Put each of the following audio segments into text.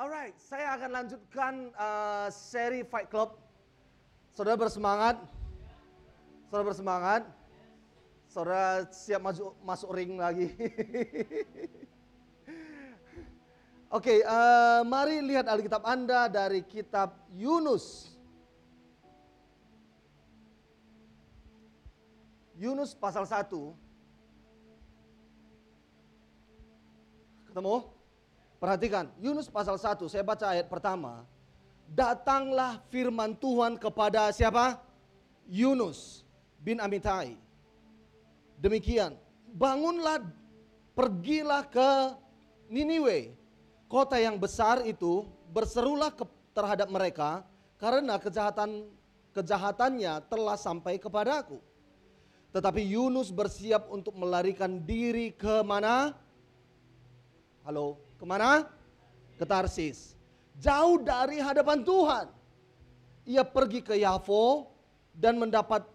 Alright, saya akan lanjutkan uh, seri Fight Club. Saudara bersemangat? Saudara bersemangat? Saudara siap masuk masuk ring lagi? Oke, okay, uh, mari lihat Alkitab Anda dari kitab Yunus. Yunus pasal 1. Ketemu? Perhatikan, Yunus pasal 1, saya baca ayat pertama. Datanglah firman Tuhan kepada siapa? Yunus bin Amitai. Demikian, bangunlah, pergilah ke Niniwe. Kota yang besar itu berserulah ke, terhadap mereka karena kejahatan kejahatannya telah sampai kepadaku. Tetapi Yunus bersiap untuk melarikan diri ke mana? Halo, Ke mana? Ke Tarsis. Jauh dari hadapan Tuhan. Ia pergi ke Yafo dan mendapat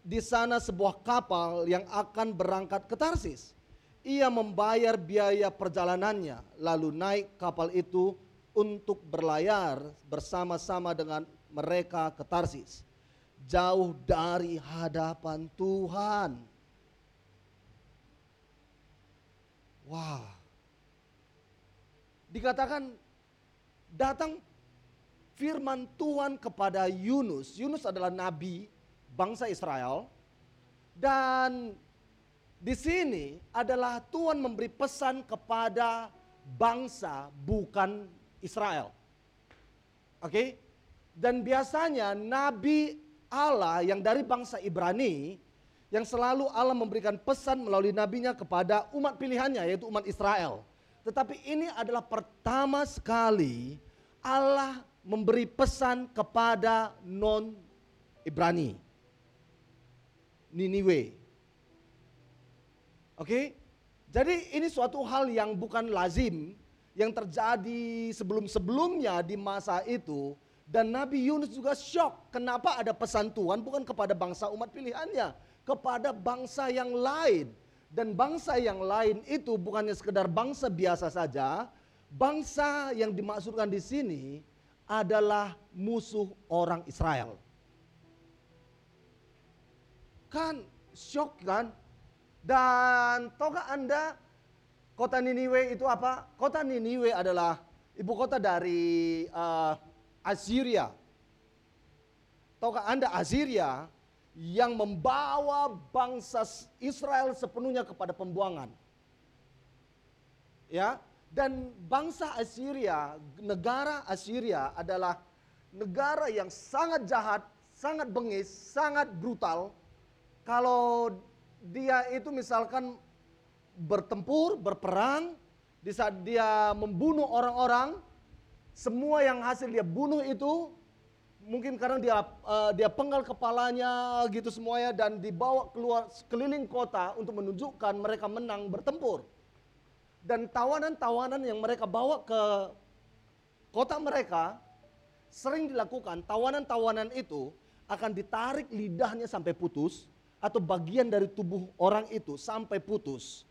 di sana sebuah kapal yang akan berangkat ke Tarsis. Ia membayar biaya perjalanannya, lalu naik kapal itu untuk berlayar bersama-sama dengan mereka ke Tarsis. Jauh dari hadapan Tuhan. Wah, dikatakan datang firman Tuhan kepada Yunus. Yunus adalah nabi bangsa Israel dan di sini adalah Tuhan memberi pesan kepada bangsa bukan Israel. Oke? Okay? Dan biasanya nabi Allah yang dari bangsa Ibrani yang selalu Allah memberikan pesan melalui nabinya kepada umat pilihannya yaitu umat Israel. Tetapi ini adalah pertama sekali Allah memberi pesan kepada non Ibrani. Niniwe. Oke? Jadi ini suatu hal yang bukan lazim yang terjadi sebelum-sebelumnya di masa itu dan Nabi Yunus juga shock kenapa ada pesan Tuhan bukan kepada bangsa umat pilihannya, kepada bangsa yang lain. Dan bangsa yang lain itu bukannya sekedar bangsa biasa saja, bangsa yang dimaksudkan di sini adalah musuh orang Israel. Kan shock kan? Dan tahukah Anda kota Niniwe itu apa? Kota Niniwe adalah ibu kota dari uh, Assyria. Tahukah Anda Assyria yang membawa bangsa Israel sepenuhnya kepada pembuangan. Ya, dan bangsa Assyria, negara Assyria adalah negara yang sangat jahat, sangat bengis, sangat brutal. Kalau dia itu misalkan bertempur, berperang, di saat dia membunuh orang-orang, semua yang hasil dia bunuh itu mungkin karena dia uh, dia penggal kepalanya gitu semuanya dan dibawa keluar keliling kota untuk menunjukkan mereka menang bertempur. Dan tawanan-tawanan yang mereka bawa ke kota mereka sering dilakukan tawanan-tawanan itu akan ditarik lidahnya sampai putus atau bagian dari tubuh orang itu sampai putus.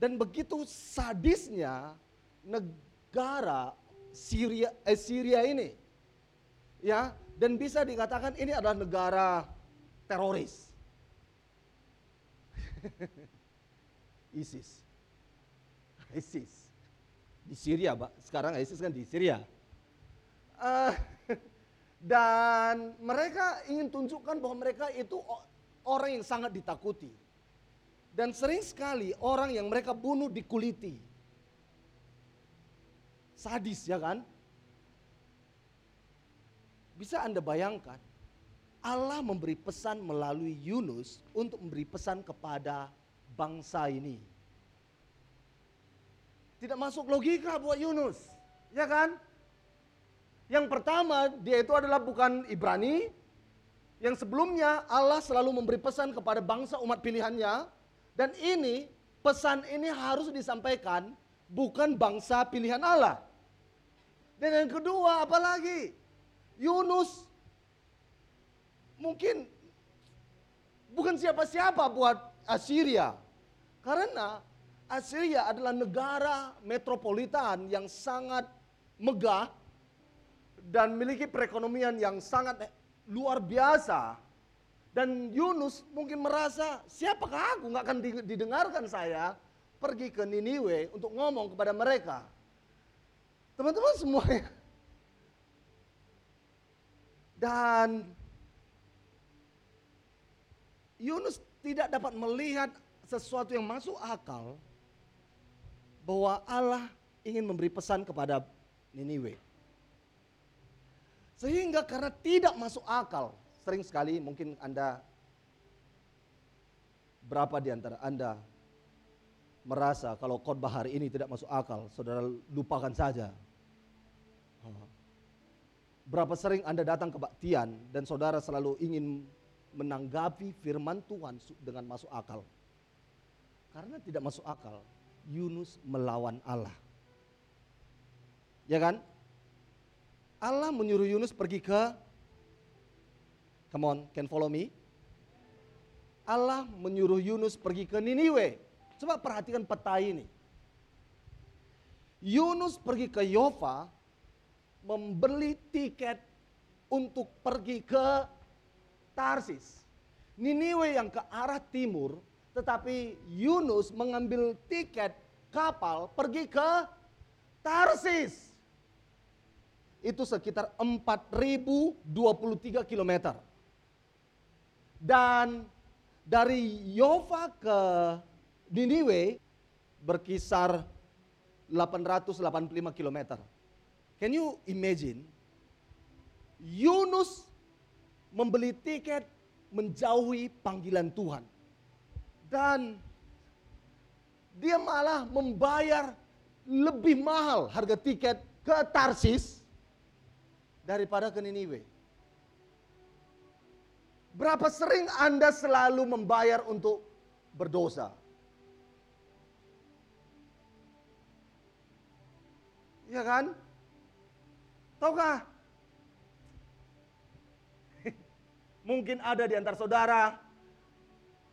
Dan begitu sadisnya negara Syria eh, Syria ini. Ya, dan bisa dikatakan ini adalah negara teroris. ISIS. ISIS. Di Syria, Pak. Sekarang ISIS kan di Syria. Uh, dan mereka ingin tunjukkan bahwa mereka itu orang yang sangat ditakuti. Dan sering sekali orang yang mereka bunuh dikuliti. Sadis ya kan? Bisa Anda bayangkan, Allah memberi pesan melalui Yunus untuk memberi pesan kepada bangsa ini. Tidak masuk logika buat Yunus, ya kan? Yang pertama, dia itu adalah bukan Ibrani. Yang sebelumnya Allah selalu memberi pesan kepada bangsa umat pilihannya. Dan ini, pesan ini harus disampaikan bukan bangsa pilihan Allah. Dan yang kedua, apalagi? Yunus mungkin bukan siapa-siapa buat Assyria. Karena Assyria adalah negara metropolitan yang sangat megah dan memiliki perekonomian yang sangat luar biasa. Dan Yunus mungkin merasa, siapakah aku nggak akan didengarkan saya pergi ke Niniwe untuk ngomong kepada mereka. Teman-teman semuanya. Dan Yunus tidak dapat melihat sesuatu yang masuk akal bahwa Allah ingin memberi pesan kepada Niniwe. Sehingga karena tidak masuk akal, sering sekali mungkin Anda berapa di antara Anda merasa kalau khotbah hari ini tidak masuk akal, saudara lupakan saja. Berapa sering Anda datang ke baktian dan saudara selalu ingin menanggapi firman Tuhan dengan masuk akal. Karena tidak masuk akal, Yunus melawan Allah. Ya kan? Allah menyuruh Yunus pergi ke Come on, can follow me? Allah menyuruh Yunus pergi ke Niniwe. Coba perhatikan peta ini. Yunus pergi ke Yova membeli tiket untuk pergi ke Tarsis. Niniwe yang ke arah timur, tetapi Yunus mengambil tiket kapal pergi ke Tarsis. Itu sekitar 4023 kilometer. Dan dari Yova ke Niniwe berkisar 885 km. Can you imagine? Yunus membeli tiket menjauhi panggilan Tuhan. Dan dia malah membayar lebih mahal harga tiket ke Tarsis daripada ke Niniwe. Berapa sering Anda selalu membayar untuk berdosa? Ya kan? Tahukah? Mungkin ada di antara saudara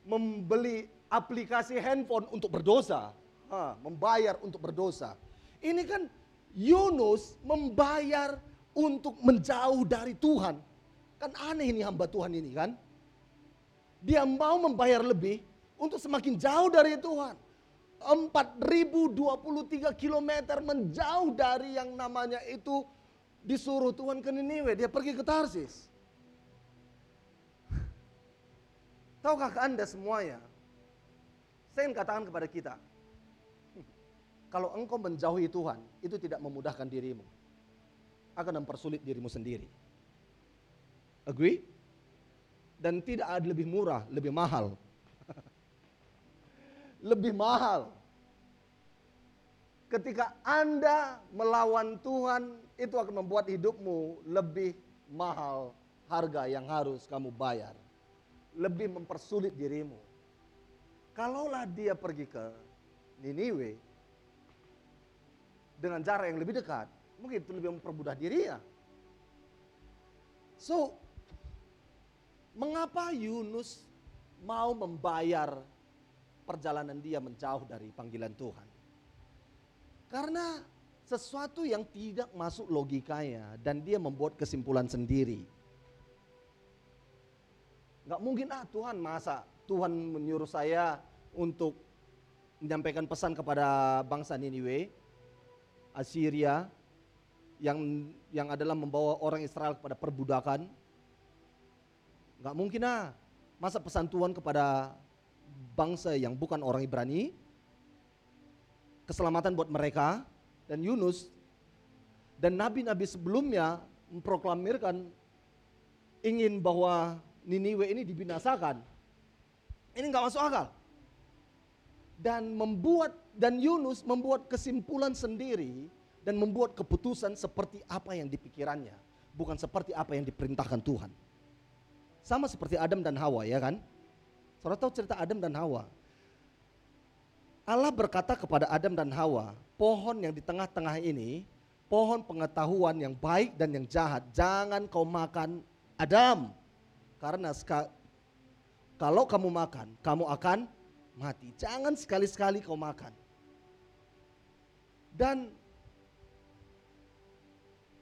membeli aplikasi handphone untuk berdosa, ha, membayar untuk berdosa. Ini kan Yunus membayar untuk menjauh dari Tuhan. Kan aneh ini hamba Tuhan ini kan. Dia mau membayar lebih untuk semakin jauh dari Tuhan. 4023 km menjauh dari yang namanya itu disuruh Tuhan ke Niniwe. Dia pergi ke Tarsis. Tahukah anda semuanya? Saya ingin katakan kepada kita. Kalau engkau menjauhi Tuhan, itu tidak memudahkan dirimu. Akan mempersulit dirimu sendiri. Agree? Dan tidak ada lebih murah, lebih mahal. lebih mahal. Ketika Anda melawan Tuhan, itu akan membuat hidupmu lebih mahal harga yang harus kamu bayar. Lebih mempersulit dirimu. Kalaulah dia pergi ke Niniwe dengan jarak yang lebih dekat, mungkin itu lebih mempermudah dirinya. So, Mengapa Yunus mau membayar perjalanan dia menjauh dari panggilan Tuhan? Karena sesuatu yang tidak masuk logikanya dan dia membuat kesimpulan sendiri. Gak mungkin ah Tuhan masa Tuhan menyuruh saya untuk menyampaikan pesan kepada bangsa Niniwe, Assyria, yang yang adalah membawa orang Israel kepada perbudakan, Nggak mungkin ah. Masa pesan Tuhan kepada bangsa yang bukan orang Ibrani, keselamatan buat mereka, dan Yunus, dan nabi-nabi sebelumnya memproklamirkan ingin bahwa Niniwe ini dibinasakan. Ini nggak masuk akal. Dan membuat dan Yunus membuat kesimpulan sendiri dan membuat keputusan seperti apa yang dipikirannya, bukan seperti apa yang diperintahkan Tuhan. Sama seperti Adam dan Hawa ya kan? Saudara tahu cerita Adam dan Hawa? Allah berkata kepada Adam dan Hawa, pohon yang di tengah-tengah ini, pohon pengetahuan yang baik dan yang jahat, jangan kau makan Adam. Karena kalau kamu makan, kamu akan mati. Jangan sekali-sekali kau makan. Dan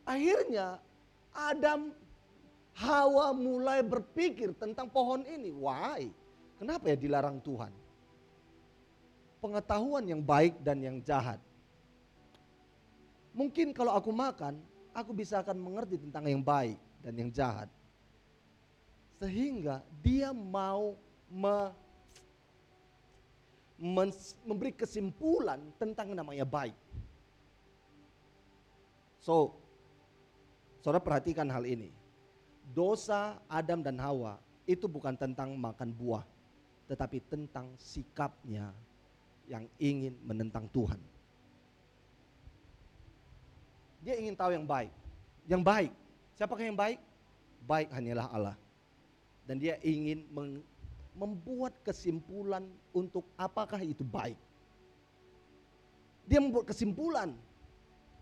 Akhirnya Adam Hawa mulai berpikir tentang pohon ini. Why? Kenapa ya dilarang Tuhan? Pengetahuan yang baik dan yang jahat. Mungkin kalau aku makan, aku bisa akan mengerti tentang yang baik dan yang jahat. Sehingga dia mau me, men, memberi kesimpulan tentang namanya baik. So, saudara perhatikan hal ini. Dosa Adam dan Hawa itu bukan tentang makan buah, tetapi tentang sikapnya yang ingin menentang Tuhan. Dia ingin tahu yang baik. Yang baik. Siapakah yang baik? Baik hanyalah Allah. Dan dia ingin membuat kesimpulan untuk apakah itu baik. Dia membuat kesimpulan.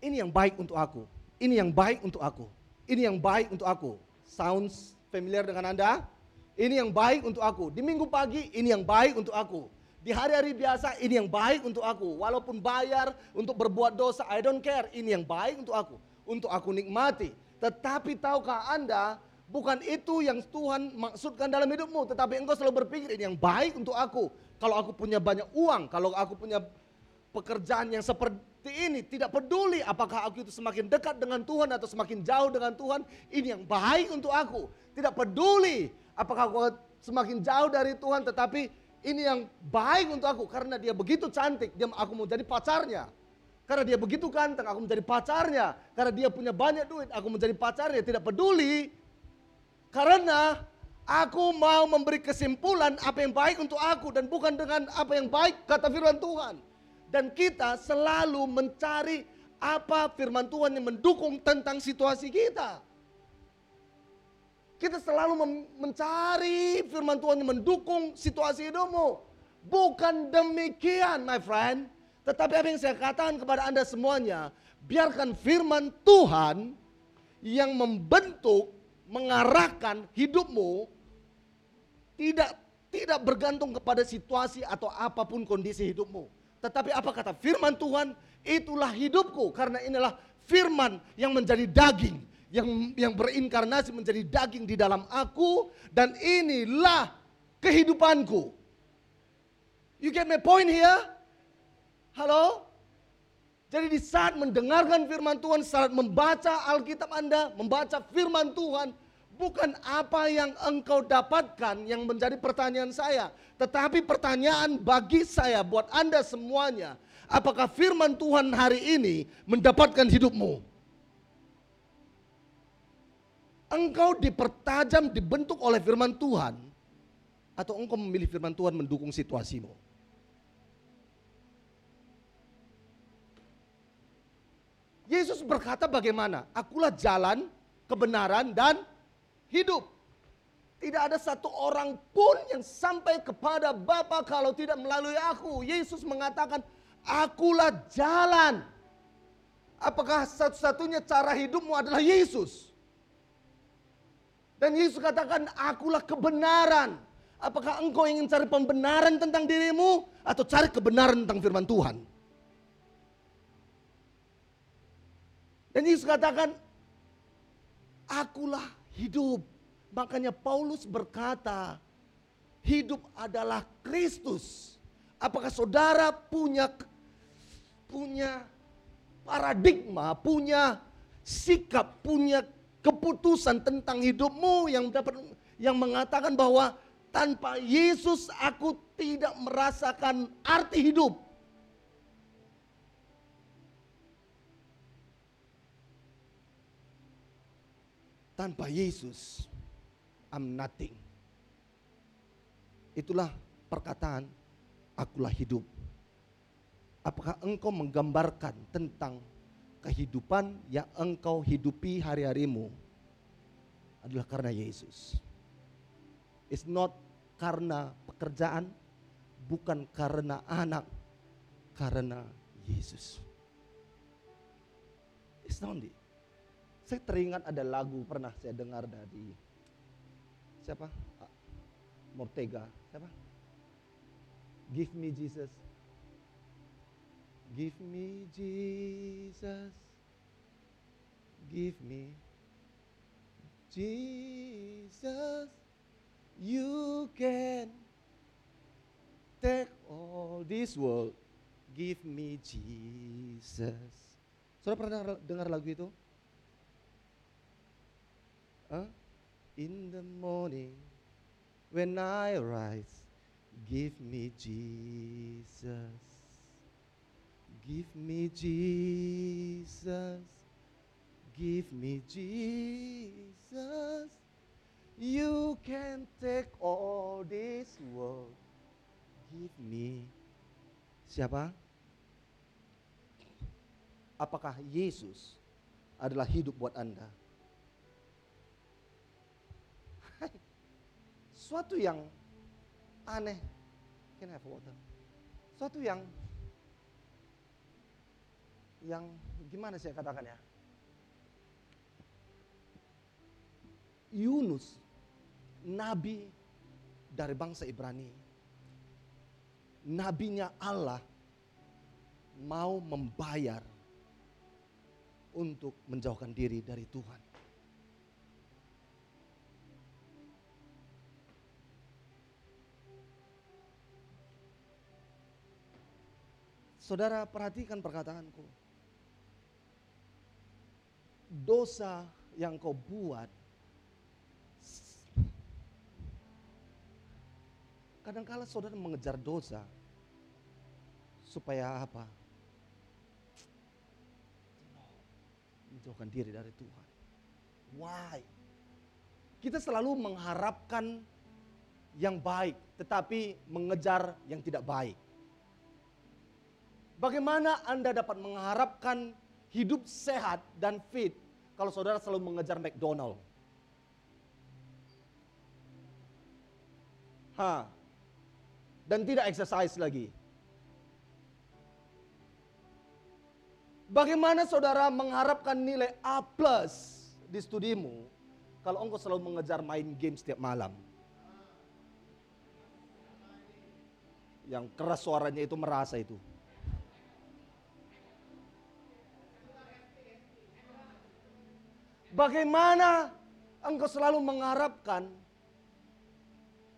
Ini yang baik untuk aku. Ini yang baik untuk aku. Ini yang baik untuk aku. Sounds familiar dengan Anda? Ini yang baik untuk aku. Di minggu pagi ini yang baik untuk aku. Di hari-hari biasa ini yang baik untuk aku. Walaupun bayar untuk berbuat dosa, I don't care. Ini yang baik untuk aku. Untuk aku nikmati. Tetapi tahukah Anda, bukan itu yang Tuhan maksudkan dalam hidupmu. Tetapi engkau selalu berpikir ini yang baik untuk aku. Kalau aku punya banyak uang, kalau aku punya pekerjaan yang seperti ini tidak peduli apakah aku itu semakin dekat dengan Tuhan atau semakin jauh dengan Tuhan ini yang baik untuk aku tidak peduli apakah aku semakin jauh dari Tuhan tetapi ini yang baik untuk aku karena dia begitu cantik. Dia aku mau jadi pacarnya. Karena dia begitu ganteng aku menjadi pacarnya. Karena dia punya banyak duit aku menjadi pacarnya. Tidak peduli. Karena aku mau memberi kesimpulan apa yang baik untuk aku dan bukan dengan apa yang baik kata firman Tuhan. Dan kita selalu mencari apa firman Tuhan yang mendukung tentang situasi kita. Kita selalu mencari firman Tuhan yang mendukung situasi hidupmu. Bukan demikian my friend. Tetapi apa yang saya katakan kepada anda semuanya. Biarkan firman Tuhan yang membentuk, mengarahkan hidupmu. Tidak tidak bergantung kepada situasi atau apa pun kondisi hidupmu. Tetapi apa kata firman Tuhan? Itulah hidupku karena inilah firman yang menjadi daging. Yang, yang berinkarnasi menjadi daging di dalam aku. Dan inilah kehidupanku. You get my point here? Halo? Jadi di saat mendengarkan firman Tuhan, saat membaca Alkitab Anda, membaca firman Tuhan, bukan apa yang engkau dapatkan yang menjadi pertanyaan saya, tetapi pertanyaan bagi saya buat Anda semuanya, apakah firman Tuhan hari ini mendapatkan hidupmu? Engkau dipertajam, dibentuk oleh firman Tuhan atau engkau memilih firman Tuhan mendukung situasimu? Yesus berkata bagaimana? Akulah jalan, kebenaran dan hidup. Tidak ada satu orang pun yang sampai kepada Bapa kalau tidak melalui aku. Yesus mengatakan, akulah jalan. Apakah satu-satunya cara hidupmu adalah Yesus? Dan Yesus katakan, akulah kebenaran. Apakah engkau ingin cari pembenaran tentang dirimu atau cari kebenaran tentang firman Tuhan? Dan Yesus katakan, akulah hidup. Makanya Paulus berkata, hidup adalah Kristus. Apakah saudara punya punya paradigma, punya sikap, punya keputusan tentang hidupmu yang dapat yang mengatakan bahwa tanpa Yesus aku tidak merasakan arti hidup. Tanpa Yesus, I'm nothing. Itulah perkataan, akulah hidup. Apakah engkau menggambarkan tentang kehidupan yang engkau hidupi hari-harimu adalah karena Yesus. It's not karena pekerjaan, bukan karena anak, karena Yesus. It's not it. Saya teringat ada lagu pernah saya dengar dari siapa? Mortega, siapa? Give me Jesus. Give me Jesus. give me Jesus. You can take all this world, give me Jesus. Saudara pernah dengar, lagu itu? Huh? In the morning when I rise, give me Jesus. Give me Jesus. Give me Jesus. You can take all this world. Give me. Siapa? Apakah Yesus adalah hidup buat Anda? Suatu yang aneh. Can I have water? Suatu yang yang gimana saya katakan ya? Yunus, nabi dari bangsa Ibrani. Nabinya Allah mau membayar untuk menjauhkan diri dari Tuhan. Saudara perhatikan perkataanku. Dosa yang kau buat Kadangkala saudara mengejar dosa supaya apa? Menjauhkan diri dari Tuhan. Why? Kita selalu mengharapkan yang baik, tetapi mengejar yang tidak baik. Bagaimana Anda dapat mengharapkan hidup sehat dan fit kalau saudara selalu mengejar McDonald? Ha. Dan tidak exercise lagi. Bagaimana saudara mengharapkan nilai A plus di studimu kalau engkau selalu mengejar main game setiap malam? Yang keras suaranya itu merasa itu. Bagaimana engkau selalu mengharapkan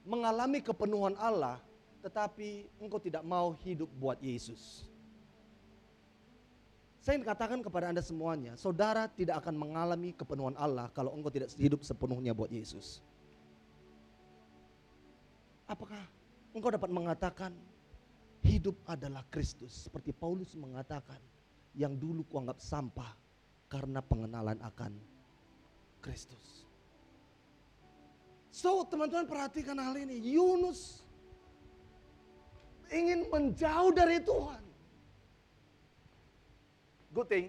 mengalami kepenuhan Allah tetapi engkau tidak mau hidup buat Yesus. Saya ingin katakan kepada Anda semuanya, saudara tidak akan mengalami kepenuhan Allah kalau engkau tidak hidup sepenuhnya buat Yesus. Apakah engkau dapat mengatakan hidup adalah Kristus seperti Paulus mengatakan yang dulu kuanggap sampah karena pengenalan akan Kristus. So teman-teman perhatikan hal ini. Yunus ingin menjauh dari Tuhan. Good thing,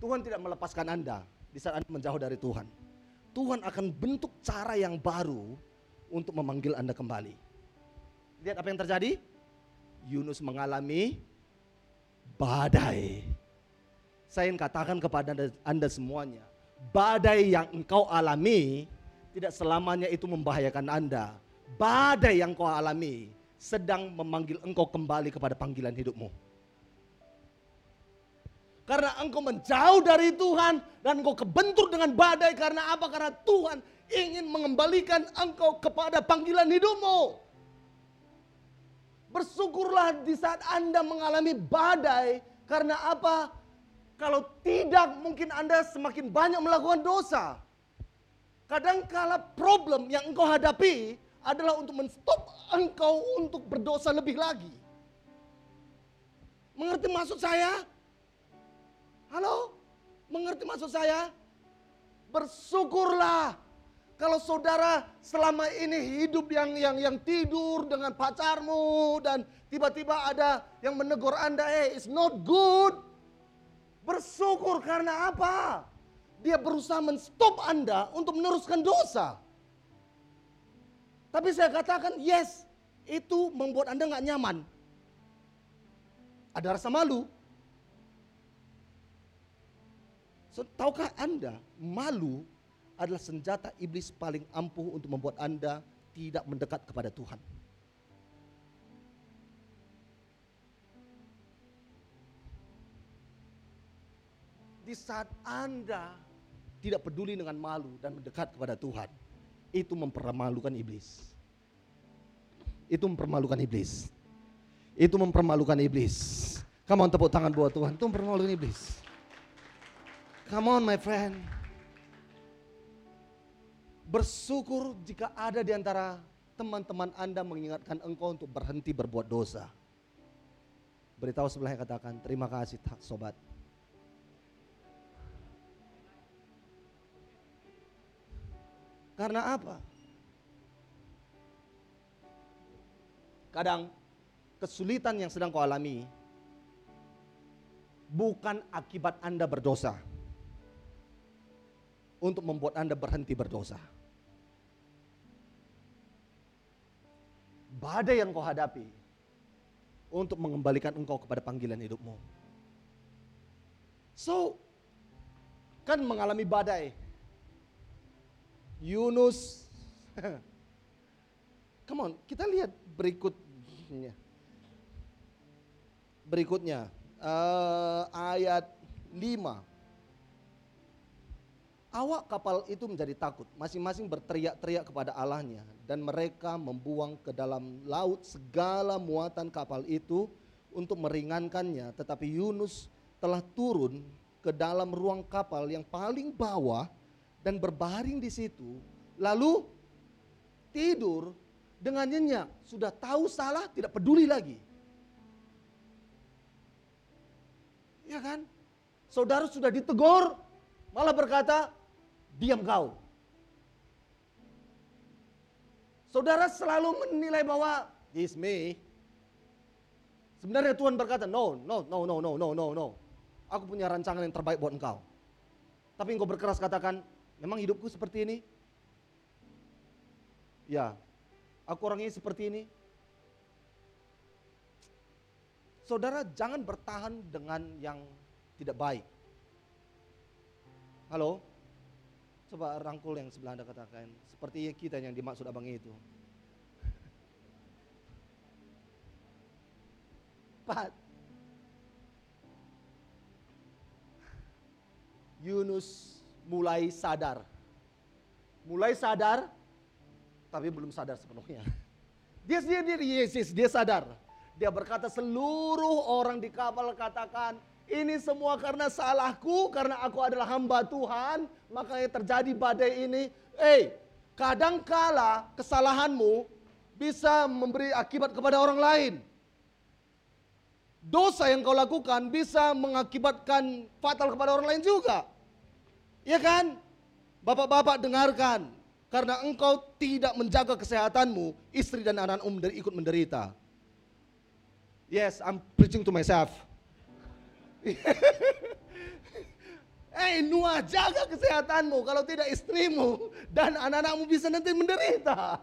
Tuhan tidak melepaskan Anda di saat Anda menjauh dari Tuhan. Tuhan akan bentuk cara yang baru untuk memanggil Anda kembali. Lihat apa yang terjadi? Yunus mengalami badai. Saya ingin katakan kepada anda, anda semuanya, badai yang engkau alami tidak selamanya itu membahayakan Anda. Badai yang kau alami sedang memanggil engkau kembali kepada panggilan hidupmu. Karena engkau menjauh dari Tuhan dan engkau kebentur dengan badai karena apa? Karena Tuhan ingin mengembalikan engkau kepada panggilan hidupmu. Bersyukurlah di saat Anda mengalami badai karena apa? Kalau tidak mungkin Anda semakin banyak melakukan dosa. Kadangkala problem yang engkau hadapi adalah untuk menstop engkau untuk berdosa lebih lagi. Mengerti maksud saya? Halo? Mengerti maksud saya? Bersyukurlah kalau saudara selama ini hidup yang yang yang tidur dengan pacarmu dan tiba-tiba ada yang menegur Anda, eh it's not good. Bersyukur karena apa? Dia berusaha menstop Anda untuk meneruskan dosa. Tapi saya katakan yes, itu membuat Anda nggak nyaman. Ada rasa malu. So, tahukah Anda, malu adalah senjata iblis paling ampuh untuk membuat Anda tidak mendekat kepada Tuhan. Di saat Anda tidak peduli dengan malu dan mendekat kepada Tuhan, itu mempermalukan iblis. Itu mempermalukan iblis. Itu mempermalukan iblis. On tepuk tangan buat Tuhan, itu mempermalukan iblis. Come on my friend. Bersyukur jika ada di antara teman-teman Anda mengingatkan engkau untuk berhenti berbuat dosa. Beritahu sebelahnya katakan, terima kasih sobat. Karena apa? Kadang kesulitan yang sedang kau alami bukan akibat Anda berdosa untuk membuat Anda berhenti berdosa. Badai yang kau hadapi untuk mengembalikan engkau kepada panggilan hidupmu. So, kan mengalami badai. Yunus, come on, kita lihat berikutnya. Berikutnya, uh, ayat 5. Awak kapal itu menjadi takut, masing-masing berteriak-teriak kepada Allahnya dan mereka membuang ke dalam laut segala muatan kapal itu untuk meringankannya. Tetapi Yunus telah turun ke dalam ruang kapal yang paling bawah dan berbaring di situ, lalu tidur dengan nyenyak, sudah tahu salah, tidak peduli lagi. Ya kan? Saudara sudah ditegur, malah berkata, "Diam kau." Saudara selalu menilai bahwa it's me. Sebenarnya Tuhan berkata, "No, no, no, no, no, no, no, no. Aku punya rancangan yang terbaik buat engkau." Tapi engkau berkeras katakan, memang hidupku seperti ini? Ya, aku orangnya seperti ini. Saudara jangan bertahan dengan yang tidak baik. Halo? Coba rangkul yang sebelah Anda katakan. Seperti kita yang dimaksud abang itu. Empat. Yunus mulai sadar. Mulai sadar, tapi belum sadar sepenuhnya. Dia sendiri, Yesus, dia sadar. Dia berkata seluruh orang di kapal katakan, ini semua karena salahku, karena aku adalah hamba Tuhan, makanya terjadi badai ini. Eh, kadangkala kesalahanmu bisa memberi akibat kepada orang lain. Dosa yang kau lakukan bisa mengakibatkan fatal kepada orang lain juga. Ya kan? Bapak-bapak dengarkan, karena engkau tidak menjaga kesehatanmu, istri dan anak-anakmu ikut menderita. Yes, I'm preaching to myself. Eh, Nuah jaga kesehatanmu. Kalau tidak istrimu dan anak-anakmu bisa nanti menderita.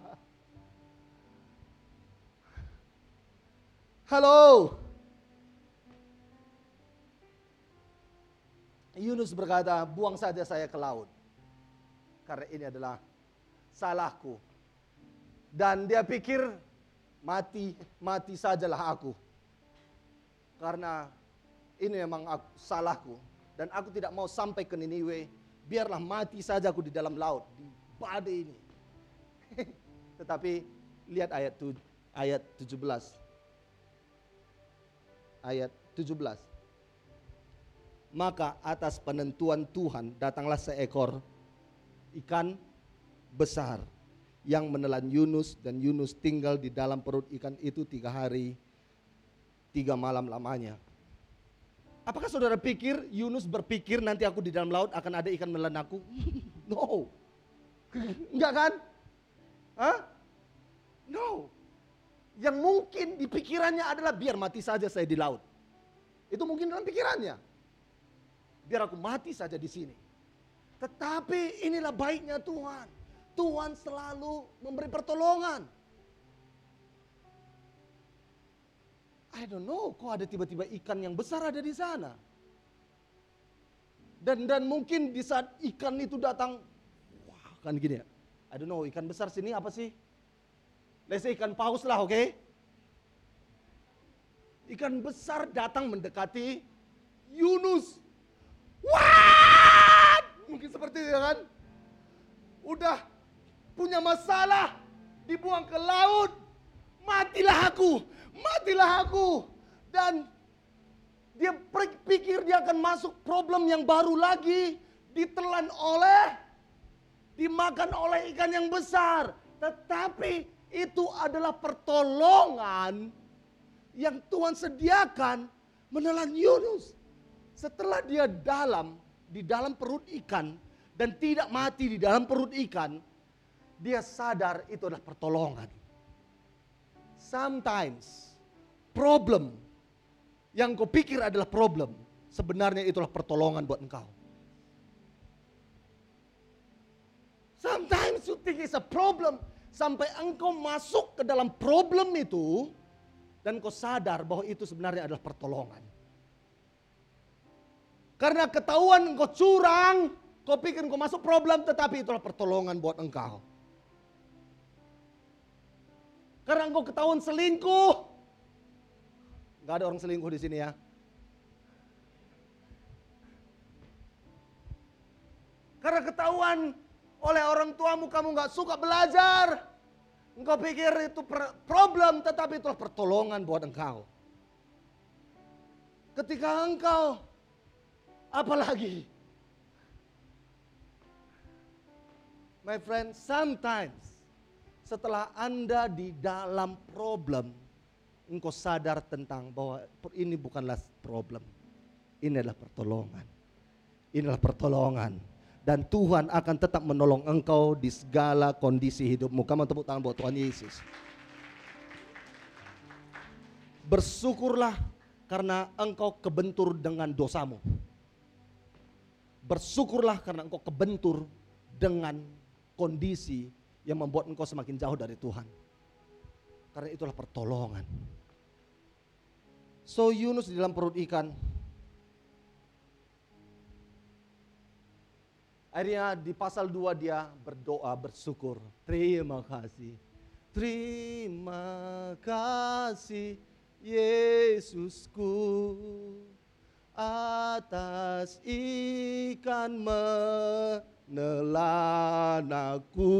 Halo. Yunus berkata, buang saja saya ke laut. Karena ini adalah salahku. Dan dia pikir, mati, mati sajalah aku. Karena ini memang aku, salahku dan aku tidak mau sampai ke Niniwe. Biarlah mati saja aku di dalam laut di badai ini. Tetapi lihat ayat tu, ayat 17. Ayat 17. Maka atas penentuan Tuhan datanglah seekor ikan besar yang menelan Yunus dan Yunus tinggal di dalam perut ikan itu tiga hari tiga malam lamanya. Apakah saudara pikir Yunus berpikir nanti aku di dalam laut akan ada ikan menelan aku? no. Enggak kan? Hah? No. Yang mungkin di pikirannya adalah biar mati saja saya di laut. Itu mungkin dalam pikirannya. Biar aku mati saja di sini. Tetapi inilah baiknya Tuhan. Tuhan selalu memberi pertolongan. I don't know, kok ada tiba-tiba ikan yang besar ada di sana. Dan dan mungkin di saat ikan itu datang, wah kan gini ya. I don't know, ikan besar sini apa sih? Let's say ikan paus lah, oke? Okay? Ikan besar datang mendekati Yunus. What? Mungkin seperti itu punya masalah, dibuang ke laut, matilah aku, matilah aku. Dan dia pikir dia akan masuk problem yang baru lagi, ditelan oleh, dimakan oleh ikan yang besar. Tetapi itu adalah pertolongan yang Tuhan sediakan menelan Yunus. Setelah dia dalam, di dalam perut ikan, dan tidak mati di dalam perut ikan, dia sadar itu adalah pertolongan. Sometimes problem yang kau pikir adalah problem, sebenarnya itulah pertolongan buat engkau. Sometimes you think it's a problem, sampai engkau masuk ke dalam problem itu, dan kau sadar bahwa itu sebenarnya adalah pertolongan. Karena ketahuan engkau curang, Kau pikir kau masuk problem tetapi itulah pertolongan buat engkau. Karena engkau ketahuan selingkuh. Gak ada orang selingkuh di sini ya. Karena ketahuan oleh orang tuamu kamu gak suka belajar. Engkau pikir itu problem tetapi itulah pertolongan buat engkau. Ketika engkau apalagi My friend, sometimes setelah Anda di dalam problem, engkau sadar tentang bahwa ini bukanlah problem. Ini adalah pertolongan. Inilah pertolongan. Dan Tuhan akan tetap menolong engkau di segala kondisi hidupmu. Kamu tepuk tangan buat Tuhan Yesus. Bersyukurlah karena engkau kebentur dengan dosamu. Bersyukurlah karena engkau kebentur dengan kondisi yang membuat engkau semakin jauh dari Tuhan. Karena itulah pertolongan. So Yunus di dalam perut ikan. Akhirnya di pasal 2 dia berdoa bersyukur. Terima kasih. Terima kasih Yesusku atas ikan menelan aku.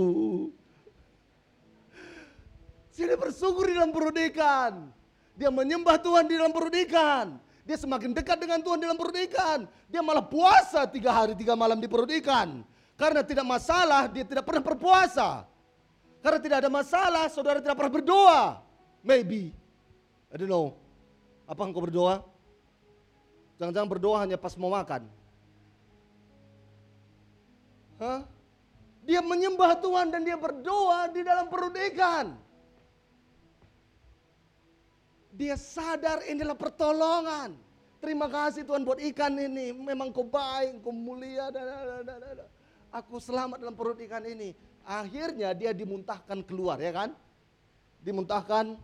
Dia bersyukur di dalam perut ikan. Dia menyembah Tuhan di dalam perut ikan. Dia semakin dekat dengan Tuhan di dalam perut ikan. Dia malah puasa tiga hari tiga malam di perut ikan. Karena tidak masalah dia tidak pernah berpuasa. Karena tidak ada masalah saudara tidak pernah berdoa. Maybe. I don't know. Apa engkau berdoa? Jangan-jangan berdoa hanya pas mau makan. Hah? Dia menyembah Tuhan dan dia berdoa di dalam perut ikan. Dia sadar inilah pertolongan. Terima kasih Tuhan buat ikan ini. Memang kau baik, kau mulia. Aku selamat dalam perut ikan ini. Akhirnya dia dimuntahkan keluar ya kan. Dimuntahkan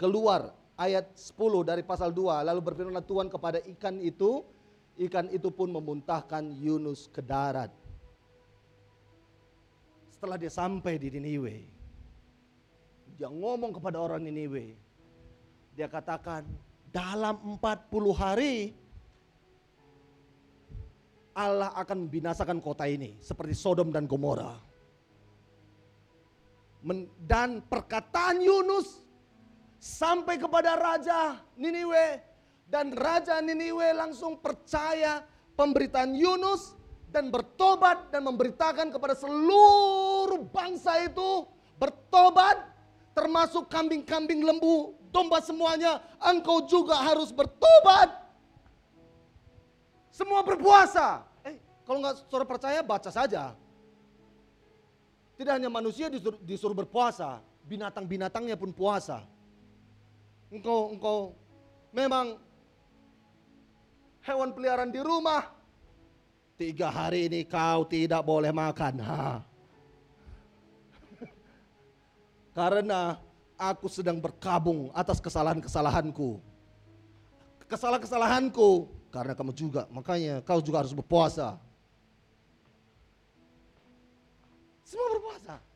keluar ayat 10 dari pasal 2. Lalu berfirmanlah Tuhan kepada ikan itu ikan itu pun memuntahkan Yunus ke darat. Setelah dia sampai di Niniwe, dia ngomong kepada orang Niniwe. Dia katakan, dalam 40 hari Allah akan membinasakan kota ini seperti Sodom dan Gomora. Dan perkataan Yunus sampai kepada raja Niniwe dan Raja Niniwe langsung percaya pemberitaan Yunus dan bertobat dan memberitakan kepada seluruh bangsa itu bertobat termasuk kambing-kambing lembu, domba semuanya, engkau juga harus bertobat. Semua berpuasa. Eh, kalau nggak saudara percaya baca saja. Tidak hanya manusia disuruh, disuruh berpuasa, binatang-binatangnya pun puasa. Engkau engkau memang hewan peliharaan di rumah. Tiga hari ini kau tidak boleh makan. Ha. Karena aku sedang berkabung atas kesalahan-kesalahanku. Kesalahan-kesalahanku karena kamu juga, makanya kau juga harus berpuasa. Semua berpuasa.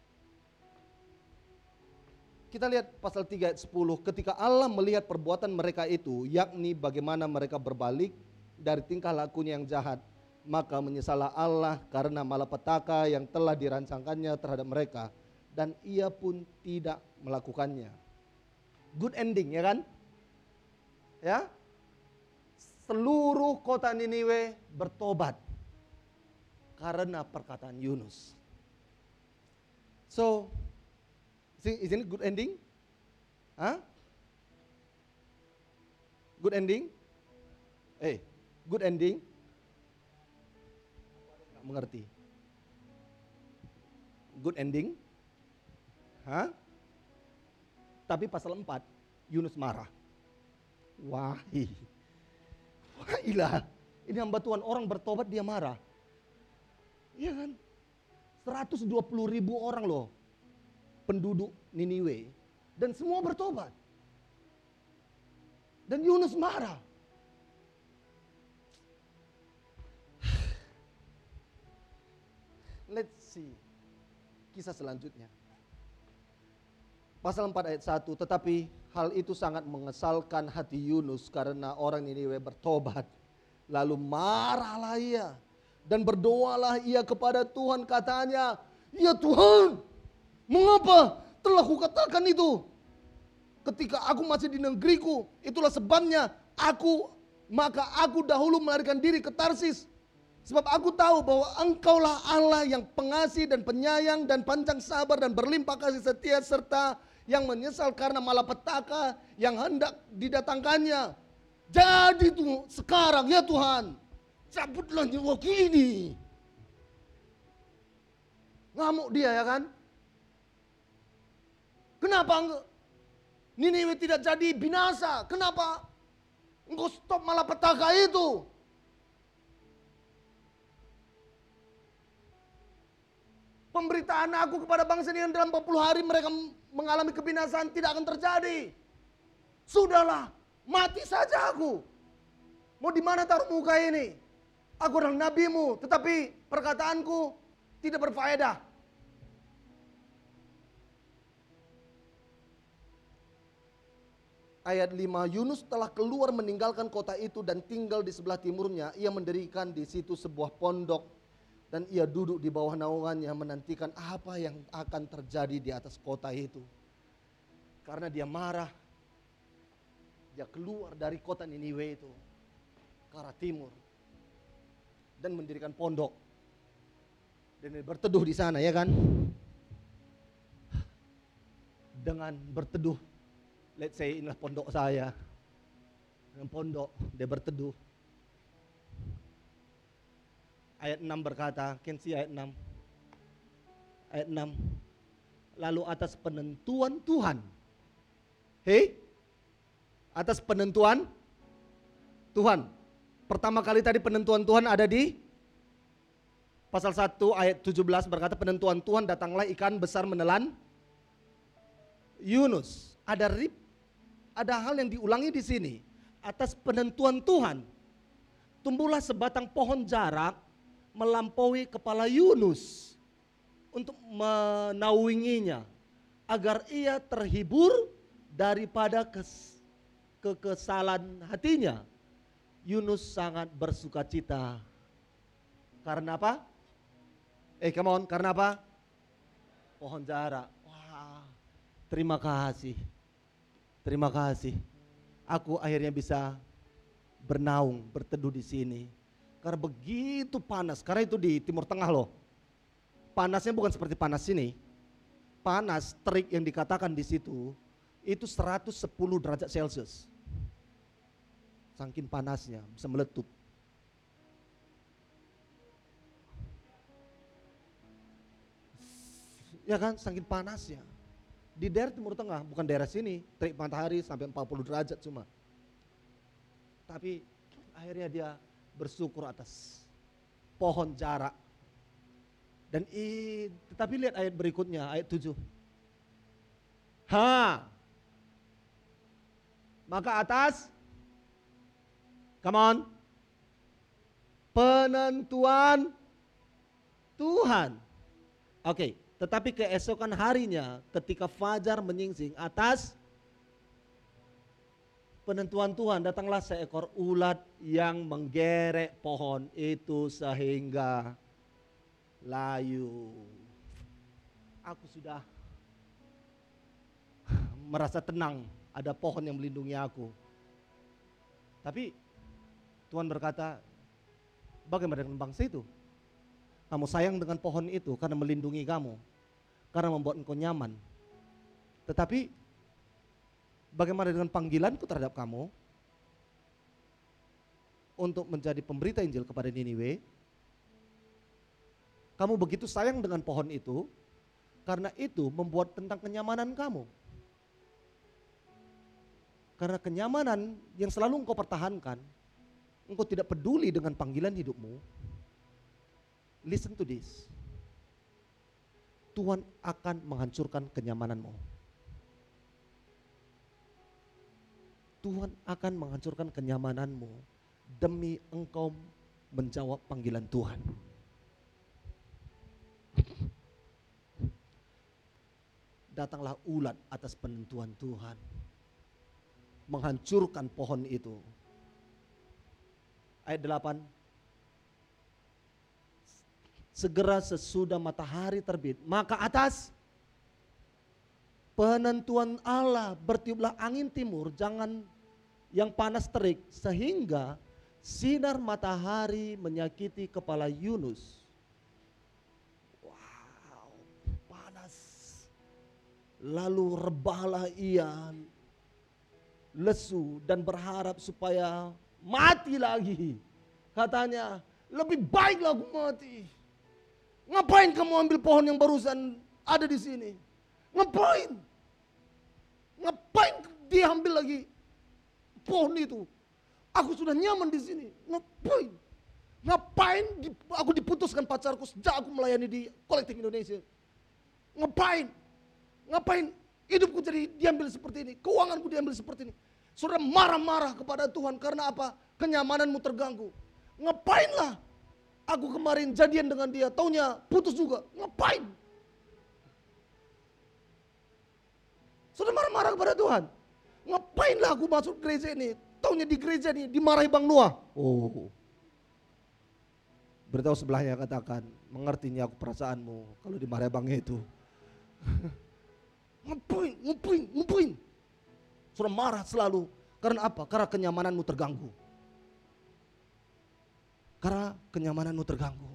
Kita lihat pasal 3 ayat 10, ketika Allah melihat perbuatan mereka itu, yakni bagaimana mereka berbalik dari tingkah lakunya yang jahat, maka menyesalah Allah karena malapetaka yang telah dirancangkannya terhadap mereka dan ia pun tidak melakukannya. Good ending ya kan? Ya. Seluruh kota Niniwe bertobat karena perkataan Yunus. So, is it good ending? Hah? Good ending? Eh, hey, good ending? Nggak mengerti. Good ending? Hah? Tapi pasal 4, Yunus marah. Wah, wah ilah. Ini hamba Tuhan, orang bertobat dia marah. Iya kan? 120 ribu orang loh penduduk Niniwe. Dan semua bertobat. Dan Yunus marah. Let's see. Kisah selanjutnya. Pasal 4 ayat 1, tetapi hal itu sangat mengesalkan hati Yunus karena orang Niniwe bertobat. Lalu marahlah ia dan berdoalah ia kepada Tuhan katanya, "Ya Tuhan, mengapa telah kukatakan itu? Ketika aku masih di negeriku, itulah sebabnya aku maka aku dahulu melarikan diri ke Tarsis Sebab aku tahu bahwa engkaulah Allah yang pengasih dan penyayang dan panjang sabar dan berlimpah kasih setia serta yang menyesal karena malapetaka yang hendak didatangkannya. Jadi tuh sekarang ya Tuhan, cabutlah nyawa ini. Ngamuk dia ya kan? Kenapa? Niniwe tidak jadi binasa. Kenapa? Engkau stop malapetaka itu. Pemberitaan aku kepada bangsa ini dalam 40 hari mereka mengalami kebinasaan tidak akan terjadi. Sudahlah, mati saja aku. Mau di mana taruh muka ini? Aku adalah nabimu, tetapi perkataanku tidak berfaedah. Ayat 5, Yunus telah keluar meninggalkan kota itu dan tinggal di sebelah timurnya. Ia mendirikan di situ sebuah pondok dan ia duduk di bawah naungannya menantikan apa yang akan terjadi di atas kota itu. Karena dia marah, dia keluar dari kota Niniwe itu ke arah timur dan mendirikan pondok dan berteduh di sana ya kan dengan berteduh let's say inilah pondok saya dengan pondok dia berteduh ayat 6 berkata, can see ayat 6. Ayat 6. Lalu atas penentuan Tuhan. Hei, atas penentuan Tuhan. Pertama kali tadi penentuan Tuhan ada di pasal 1 ayat 17 berkata penentuan Tuhan datanglah ikan besar menelan Yunus. Ada rip, ada hal yang diulangi di sini. Atas penentuan Tuhan, tumbuhlah sebatang pohon jarak melampaui kepala Yunus untuk menaunginya agar ia terhibur daripada kes, kekesalan hatinya. Yunus sangat bersuka cita. Karena apa? Eh, come on, karena apa? Pohon jarak. Wah, terima kasih. Terima kasih. Aku akhirnya bisa bernaung, berteduh di sini karena begitu panas, karena itu di Timur Tengah loh. Panasnya bukan seperti panas sini. Panas terik yang dikatakan di situ itu 110 derajat Celcius. Saking panasnya bisa meletup. Ya kan, saking panasnya. Di daerah Timur Tengah, bukan daerah sini, terik matahari sampai 40 derajat cuma. Tapi akhirnya dia bersyukur atas pohon jarak. Dan i, tetapi lihat ayat berikutnya, ayat 7. Ha. Maka atas Come on. Penentuan Tuhan. Oke, okay, tetapi keesokan harinya ketika fajar menyingsing atas penentuan Tuhan, datanglah seekor ulat yang menggerek pohon itu sehingga layu. Aku sudah merasa tenang, ada pohon yang melindungi aku. Tapi Tuhan berkata, bagaimana dengan bangsa itu? Kamu sayang dengan pohon itu karena melindungi kamu, karena membuat engkau nyaman. Tetapi bagaimana dengan panggilanku terhadap kamu untuk menjadi pemberita Injil kepada Niniwe? Kamu begitu sayang dengan pohon itu karena itu membuat tentang kenyamanan kamu. Karena kenyamanan yang selalu engkau pertahankan, engkau tidak peduli dengan panggilan hidupmu, Listen to this. Tuhan akan menghancurkan kenyamananmu. Tuhan akan menghancurkan kenyamananmu demi engkau menjawab panggilan Tuhan. Datanglah ulat atas penentuan Tuhan. Menghancurkan pohon itu. Ayat 8, segera sesudah matahari terbit. Maka atas penentuan Allah bertiuplah angin timur, jangan yang panas terik sehingga sinar matahari menyakiti kepala Yunus. Wow, panas. Lalu rebahlah ia lesu dan berharap supaya mati lagi. Katanya, lebih baiklah aku mati Ngapain kamu ambil pohon yang barusan ada di sini? Ngapain? Ngapain dia ambil lagi pohon itu? Aku sudah nyaman di sini. Ngapain? Ngapain aku diputuskan pacarku sejak aku melayani di kolektif Indonesia? Ngapain? Ngapain hidupku jadi diambil seperti ini? Keuanganku diambil seperti ini? Sudah marah-marah kepada Tuhan karena apa? Kenyamananmu terganggu. Ngapainlah Aku kemarin jadian dengan dia, taunya putus juga. Ngapain? Sudah marah-marah kepada Tuhan. Ngapainlah aku masuk gereja ini? Taunya di gereja ini dimarahi Bang Noah. Oh. Beritahu sebelahnya katakan, mengertinya aku perasaanmu kalau dimarahi Bang itu. ngapain, ngapain, ngapain? Sudah marah selalu. Karena apa? Karena kenyamananmu terganggu. Karena kenyamananmu terganggu.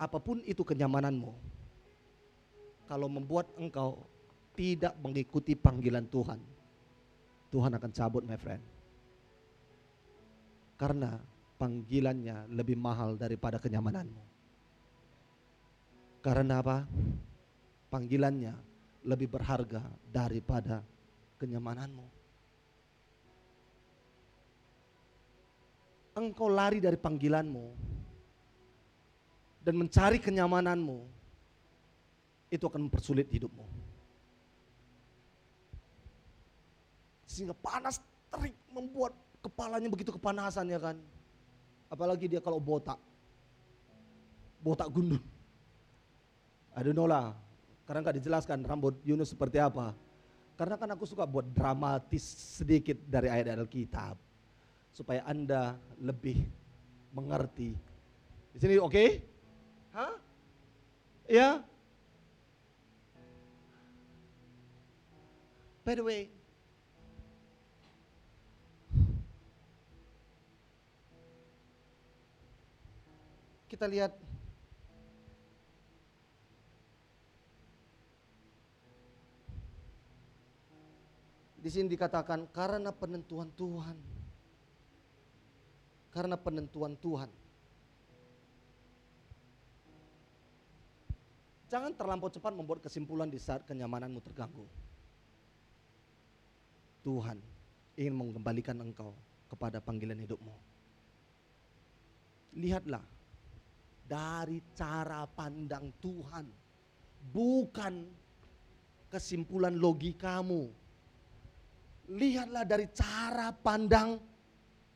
Apa pun itu kenyamananmu, kalau membuat engkau tidak mengikuti panggilan Tuhan, Tuhan akan cabut my friend. Karena panggilannya lebih mahal daripada kenyamananmu. Karena apa? Panggilannya lebih berharga daripada kenyamananmu. Engkau lari dari panggilanmu dan mencari kenyamananmu, itu akan mempersulit hidupmu. Sehingga panas terik membuat kepalanya begitu kepanasan ya kan. Apalagi dia kalau botak. Botak gundul. I don't know lah. Karena nggak dijelaskan rambut Yunus seperti apa. Karena kan aku suka buat dramatis sedikit dari ayat-ayat Alkitab supaya Anda lebih mengerti. Di sini oke? Okay? Hah? Ya? By the way, kita lihat di sini dikatakan karena penentuan Tuhan karena penentuan Tuhan. Jangan terlampau cepat membuat kesimpulan di saat kenyamananmu terganggu. Tuhan ingin mengembalikan engkau kepada panggilan hidupmu. Lihatlah dari cara pandang Tuhan, bukan kesimpulan logikamu. Lihatlah dari cara pandang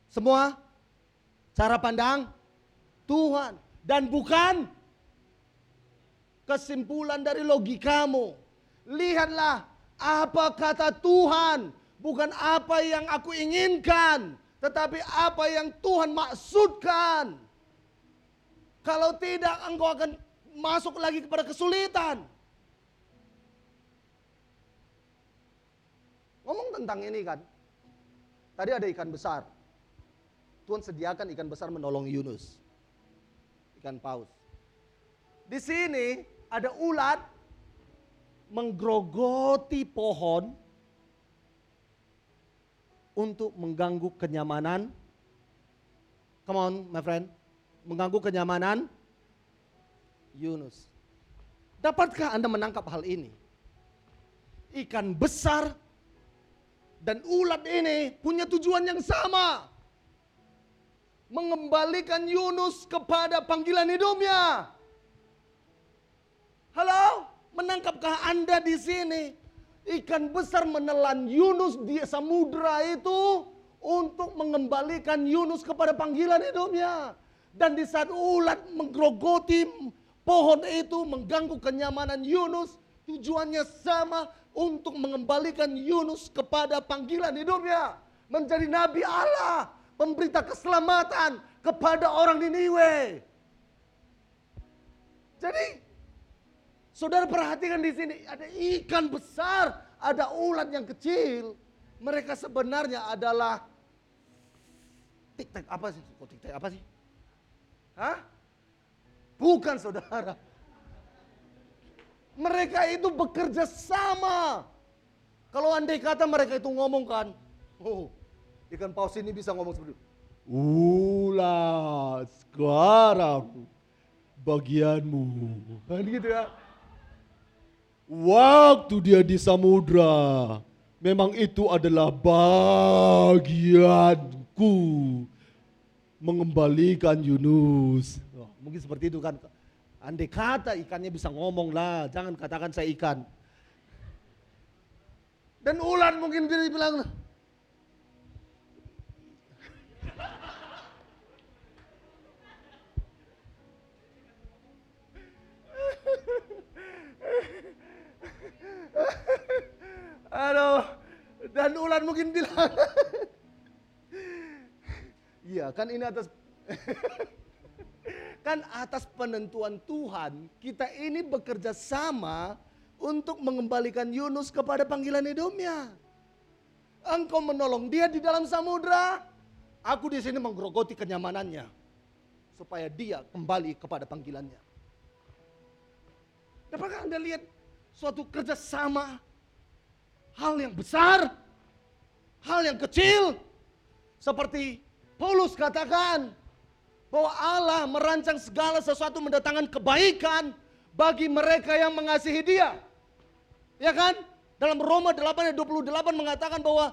semua Cara pandang Tuhan dan bukan kesimpulan dari logikamu. Lihatlah apa kata Tuhan, bukan apa yang aku inginkan, tetapi apa yang Tuhan maksudkan. Kalau tidak, engkau akan masuk lagi kepada kesulitan. Ngomong tentang ini kan, tadi ada ikan besar. Tuhan sediakan ikan besar menolong Yunus. Ikan paus. Di sini ada ulat menggerogoti pohon untuk mengganggu kenyamanan. Come on, my friend. Mengganggu kenyamanan Yunus. Dapatkah Anda menangkap hal ini? Ikan besar dan ulat ini punya tujuan yang sama mengembalikan Yunus kepada panggilan hidupnya. Halo, menangkapkah Anda di sini? Ikan besar menelan Yunus di samudra itu untuk mengembalikan Yunus kepada panggilan hidupnya. Dan di saat ulat menggerogoti pohon itu mengganggu kenyamanan Yunus, tujuannya sama untuk mengembalikan Yunus kepada panggilan hidupnya. Menjadi nabi Allah memberita keselamatan kepada orang Niniwe. Jadi, saudara perhatikan di sini ada ikan besar, ada ulat yang kecil. Mereka sebenarnya adalah tik-tak apa sih? Kok tik-tak apa sih? Hah? Bukan saudara. Mereka itu bekerja sama. Kalau andai kata mereka itu ngomongkan, oh Ikan paus ini bisa ngomong seperti itu. Ulas sekarang bagianmu. Kan gitu ya. Waktu dia di samudra, memang itu adalah bagianku mengembalikan Yunus. Oh, mungkin seperti itu kan. Andai kata ikannya bisa ngomong lah, jangan katakan saya ikan. Dan ulan mungkin dia bilang, Ulan mungkin bilang, iya kan ini atas, kan atas penentuan Tuhan, kita ini bekerja sama untuk mengembalikan Yunus kepada panggilan hidupnya. Engkau menolong dia di dalam samudra, aku di sini menggerogoti kenyamanannya supaya dia kembali kepada panggilannya. Dapatkah Anda lihat suatu kerjasama hal yang besar, hal yang kecil. Seperti Paulus katakan bahwa Allah merancang segala sesuatu mendatangkan kebaikan bagi mereka yang mengasihi dia. Ya kan? Dalam Roma 8 ayat 28 mengatakan bahwa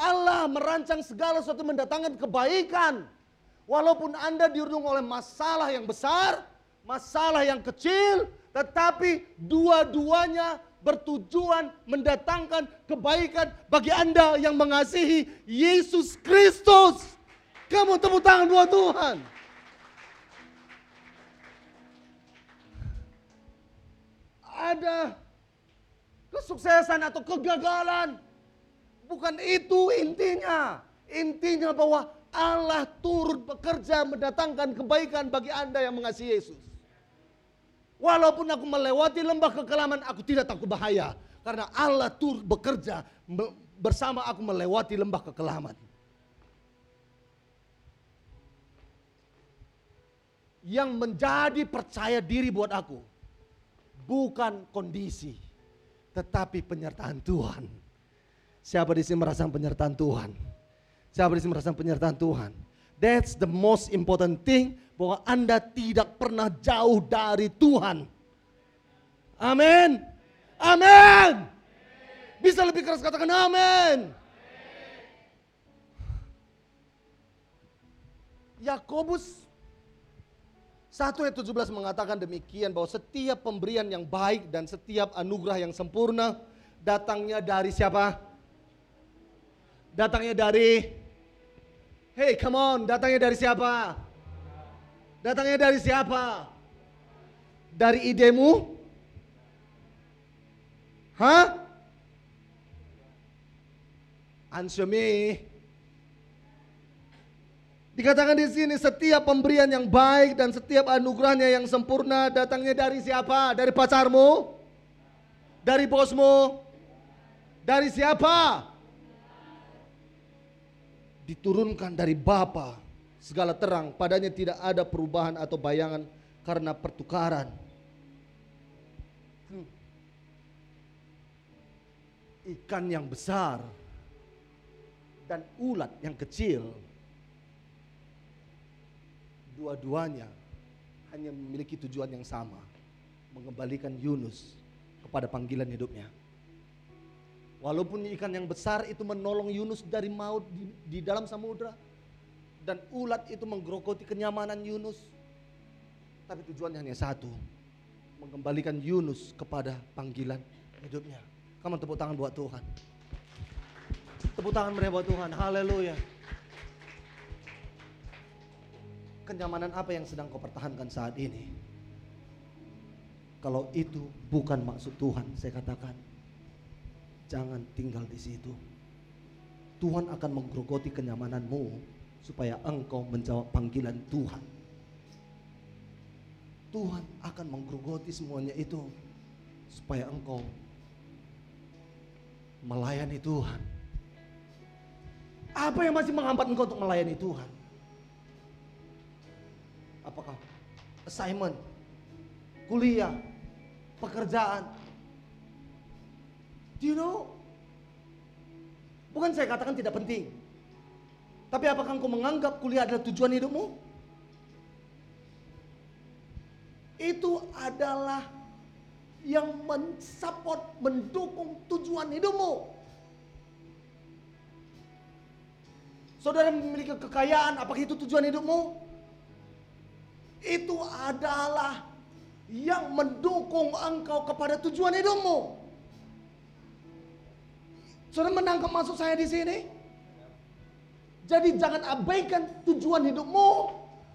Allah merancang segala sesuatu mendatangkan kebaikan. Walaupun Anda diurung oleh masalah yang besar, masalah yang kecil, tetapi dua-duanya bertujuan mendatangkan kebaikan bagi Anda yang mengasihi Yesus Kristus. Kamu tepuk tangan buat Tuhan. Ada kesuksesan atau kegagalan. Bukan itu intinya. Intinya bahwa Allah turut bekerja mendatangkan kebaikan bagi Anda yang mengasihi Yesus. Walaupun aku melewati lembah kekelaman, aku tidak takut bahaya. Karena Allah tur bekerja bersama aku melewati lembah kekelaman. Yang menjadi percaya diri buat aku. Bukan kondisi. Tetapi penyertaan Tuhan. Siapa di sini merasakan penyertaan Tuhan? Siapa di sini merasakan penyertaan Tuhan? That's the most important thing bahwa Anda tidak pernah jauh dari Tuhan. Amin. Amin. Bisa lebih keras katakan amin. Yakobus 1 ayat 17 mengatakan demikian bahwa setiap pemberian yang baik dan setiap anugerah yang sempurna datangnya dari siapa? Datangnya dari Hey, come on, datangnya dari siapa? Datangnya dari siapa? Dari idemu? Hah? Answer me. Dikatakan di sini setiap pemberian yang baik dan setiap anugerahnya yang sempurna datangnya dari siapa? Dari pacarmu? Dari bosmu? Dari siapa? Diturunkan dari Bapa segala terang, padanya tidak ada perubahan atau bayangan karena pertukaran. Hmm. Ikan yang besar dan ulat yang kecil dua-duanya hanya memiliki tujuan yang sama, mengembalikan Yunus kepada panggilan hidupnya. Walaupun ikan yang besar itu menolong Yunus dari maut di, di dalam samudra dan ulat itu menggerogoti kenyamanan Yunus, tapi tujuannya hanya satu, mengembalikan Yunus kepada panggilan hidupnya. Kamu tepuk tangan buat Tuhan. Tepuk tangan mereka buat Tuhan. Haleluya. Kenyamanan apa yang sedang kau pertahankan saat ini? Kalau itu bukan maksud Tuhan, saya katakan, jangan tinggal di situ. Tuhan akan menggerogoti kenyamananmu supaya engkau menjawab panggilan Tuhan. Tuhan akan menggerogoti semuanya itu supaya engkau melayani Tuhan. Apa yang masih menghambat engkau untuk melayani Tuhan? Apakah assignment, kuliah, pekerjaan? Do you know? Bukan saya katakan tidak penting. Tapi apakah engkau menganggap kuliah adalah tujuan hidupmu? Itu adalah yang mensupport, mendukung tujuan hidupmu. Saudara memiliki kekayaan, apakah itu tujuan hidupmu? Itu adalah yang mendukung engkau kepada tujuan hidupmu. Saudara menangkap maksud saya di sini? Jadi jangan abaikan tujuan hidupmu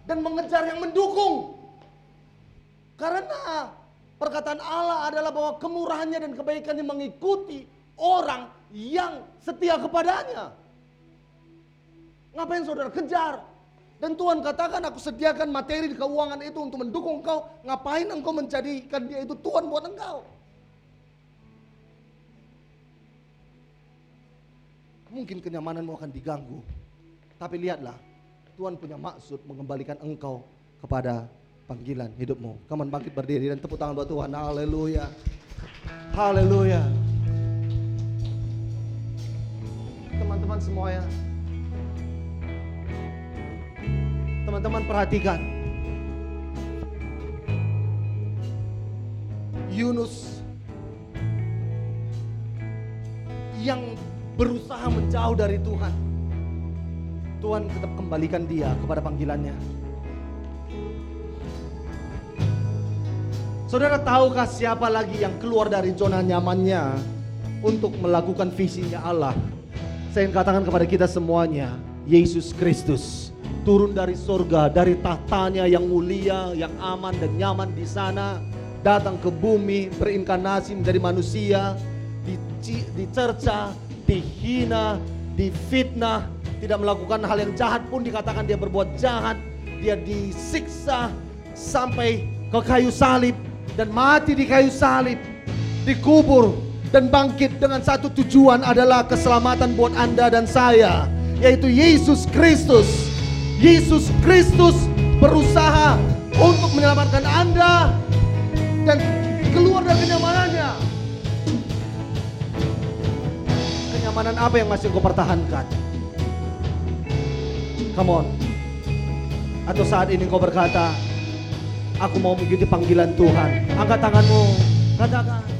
dan mengejar yang mendukung. Karena perkataan Allah adalah bahwa kemurahannya dan kebaikannya mengikuti orang yang setia kepadanya. Ngapain saudara kejar? Dan Tuhan katakan aku sediakan materi di keuangan itu untuk mendukung engkau. Ngapain engkau menjadikan dia itu Tuhan buat engkau? Mungkin kenyamananmu akan diganggu. Tapi lihatlah, Tuhan punya maksud mengembalikan engkau kepada panggilan hidupmu. Kamu bangkit berdiri dan tepuk tangan buat Tuhan. Haleluya. Haleluya. Teman-teman semuanya, Teman-teman perhatikan. Yunus yang berusaha menjauh dari Tuhan. Tuhan tetap kembalikan dia kepada panggilannya. Saudara tahukah siapa lagi yang keluar dari zona nyamannya untuk melakukan visinya Allah? Saya ingin katakan kepada kita semuanya, Yesus Kristus turun dari surga, dari tahtanya yang mulia, yang aman dan nyaman di sana, datang ke bumi, berinkarnasi menjadi manusia, dicerca, dihina, difitnah, tidak melakukan hal yang jahat pun dikatakan dia berbuat jahat, dia disiksa sampai ke kayu salib dan mati di kayu salib, dikubur dan bangkit dengan satu tujuan adalah keselamatan buat Anda dan saya, yaitu Yesus Kristus Yesus Kristus berusaha untuk menyelamatkan Anda dan keluar dari kenyamanannya. Kenyamanan apa yang masih kau pertahankan? Come on. Atau saat ini kau berkata, aku mau mengikuti panggilan Tuhan. Angkat tanganmu, katakan.